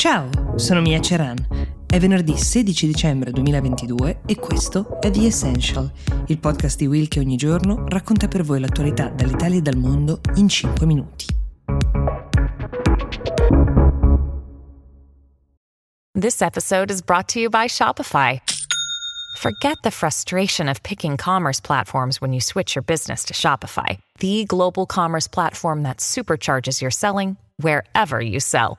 Ciao, sono Mia Ceran. È venerdì 16 dicembre 2022 e questo è The Essential, il podcast di Will che ogni giorno racconta per voi l'attualità dall'Italia e dal mondo in 5 minuti. This episode is brought to you by Shopify. Forget the frustration of picking commerce platforms when you switch your business to Shopify, the global commerce platform that supercharges your selling wherever you sell.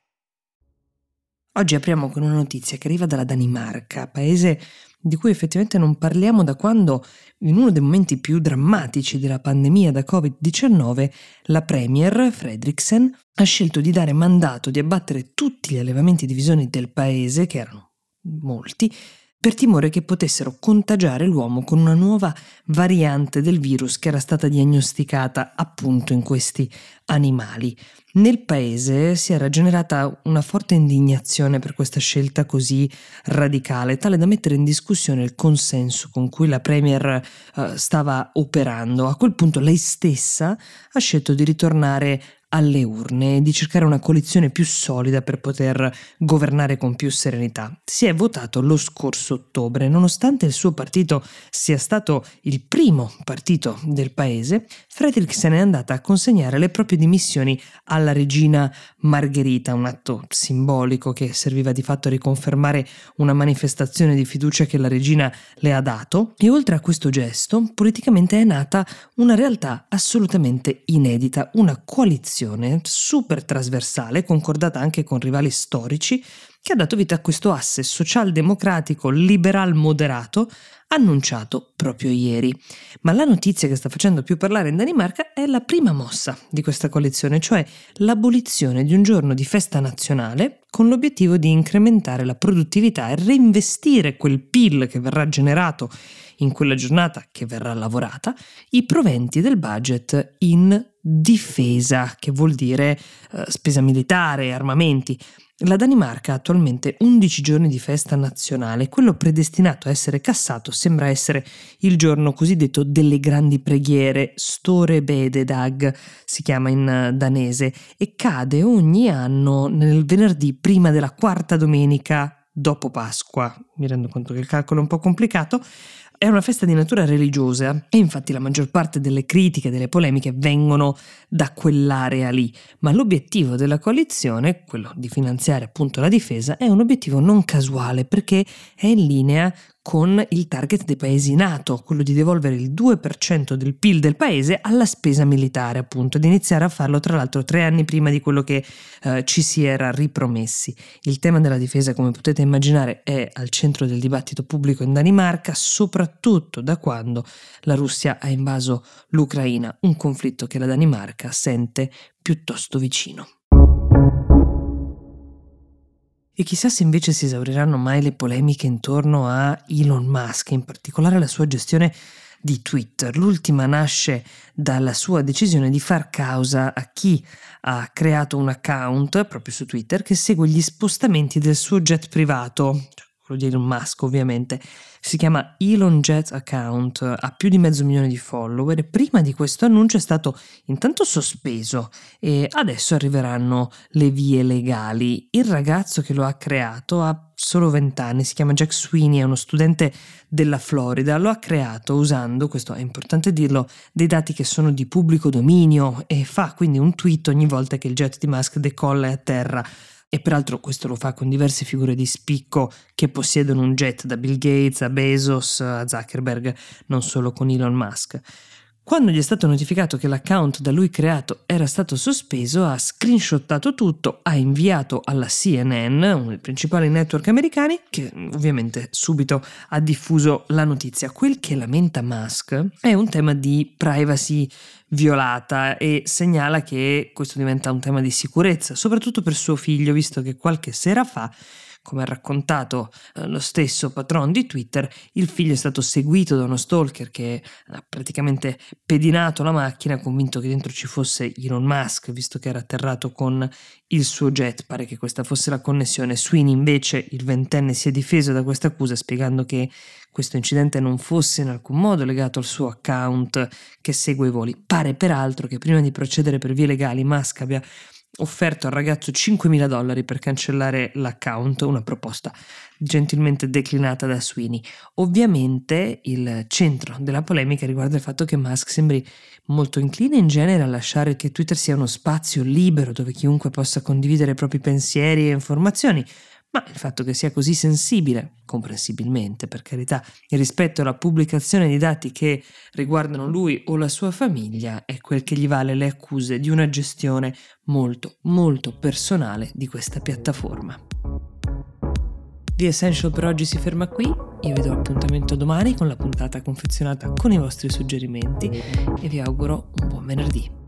Oggi apriamo con una notizia che arriva dalla Danimarca, paese di cui effettivamente non parliamo da quando, in uno dei momenti più drammatici della pandemia da Covid-19, la Premier Fredriksen ha scelto di dare mandato di abbattere tutti gli allevamenti di visoni del paese, che erano molti, per timore che potessero contagiare l'uomo con una nuova variante del virus che era stata diagnosticata appunto in questi animali. Nel paese si era generata una forte indignazione per questa scelta così radicale, tale da mettere in discussione il consenso con cui la Premier uh, stava operando. A quel punto lei stessa ha scelto di ritornare alle urne e di cercare una coalizione più solida per poter governare con più serenità. Si è votato lo scorso ottobre, nonostante il suo partito sia stato il primo partito del paese, Frederick se n'è andata a consegnare le proprie dimissioni alla regina Margherita, un atto simbolico che serviva di fatto a riconfermare una manifestazione di fiducia che la regina le ha dato e oltre a questo gesto politicamente è nata una realtà assolutamente inedita, una coalizione coalizione super trasversale, concordata anche con rivali storici, che ha dato vita a questo asse socialdemocratico liberal moderato annunciato proprio ieri. Ma la notizia che sta facendo più parlare in Danimarca è la prima mossa di questa coalizione, cioè l'abolizione di un giorno di festa nazionale con l'obiettivo di incrementare la produttività e reinvestire quel PIL che verrà generato in quella giornata che verrà lavorata, i proventi del budget in difesa, che vuol dire eh, spesa militare, armamenti. La Danimarca ha attualmente 11 giorni di festa nazionale, quello predestinato a essere cassato sembra essere il giorno cosiddetto delle grandi preghiere, Store Bededag si chiama in eh, danese, e cade ogni anno nel venerdì prima della quarta domenica dopo Pasqua. Mi rendo conto che il calcolo è un po' complicato, è una festa di natura religiosa e infatti la maggior parte delle critiche delle polemiche vengono da quell'area lì, ma l'obiettivo della coalizione, quello di finanziare appunto la difesa, è un obiettivo non casuale perché è in linea con il target dei paesi NATO, quello di devolvere il 2% del PIL del paese alla spesa militare, appunto, ed iniziare a farlo tra l'altro tre anni prima di quello che eh, ci si era ripromessi. Il tema della difesa, come potete immaginare, è al centro del dibattito pubblico in Danimarca, soprattutto da quando la Russia ha invaso l'Ucraina, un conflitto che la Danimarca sente piuttosto vicino. E chissà se invece si esauriranno mai le polemiche intorno a Elon Musk, in particolare la sua gestione di Twitter. L'ultima nasce dalla sua decisione di far causa a chi ha creato un account proprio su Twitter che segue gli spostamenti del suo jet privato, di Elon Musk ovviamente, si chiama Elon Jet Account, ha più di mezzo milione di follower. Prima di questo annuncio è stato intanto sospeso e adesso arriveranno le vie legali. Il ragazzo che lo ha creato ha solo 20 anni, si chiama Jack Sweeney, è uno studente della Florida, lo ha creato usando, questo è importante dirlo, dei dati che sono di pubblico dominio e fa quindi un tweet ogni volta che il jet di Musk decolla e atterra e peraltro questo lo fa con diverse figure di spicco che possiedono un jet da Bill Gates a Bezos a Zuckerberg, non solo con Elon Musk. Quando gli è stato notificato che l'account da lui creato era stato sospeso, ha screenshottato tutto, ha inviato alla CNN, uno dei principali network americani, che ovviamente subito ha diffuso la notizia. Quel che lamenta Musk è un tema di privacy violata e segnala che questo diventa un tema di sicurezza, soprattutto per suo figlio, visto che qualche sera fa come ha raccontato eh, lo stesso patron di Twitter, il figlio è stato seguito da uno stalker che ha praticamente pedinato la macchina, convinto che dentro ci fosse Elon Musk, visto che era atterrato con il suo jet. Pare che questa fosse la connessione. Sweeney invece, il ventenne, si è difeso da questa accusa spiegando che questo incidente non fosse in alcun modo legato al suo account che segue i voli. Pare peraltro che prima di procedere per vie legali Musk abbia offerto al ragazzo 5.000 dollari per cancellare l'account, una proposta gentilmente declinata da Sweeney. Ovviamente il centro della polemica riguarda il fatto che Musk sembri molto incline in genere a lasciare che Twitter sia uno spazio libero dove chiunque possa condividere i propri pensieri e informazioni, ma il fatto che sia così sensibile, comprensibilmente per carità, rispetto alla pubblicazione di dati che riguardano lui o la sua famiglia è quel che gli vale le accuse di una gestione molto, molto personale di questa piattaforma. The Essential per oggi si ferma qui, io vi do appuntamento domani con la puntata confezionata con i vostri suggerimenti e vi auguro un buon venerdì.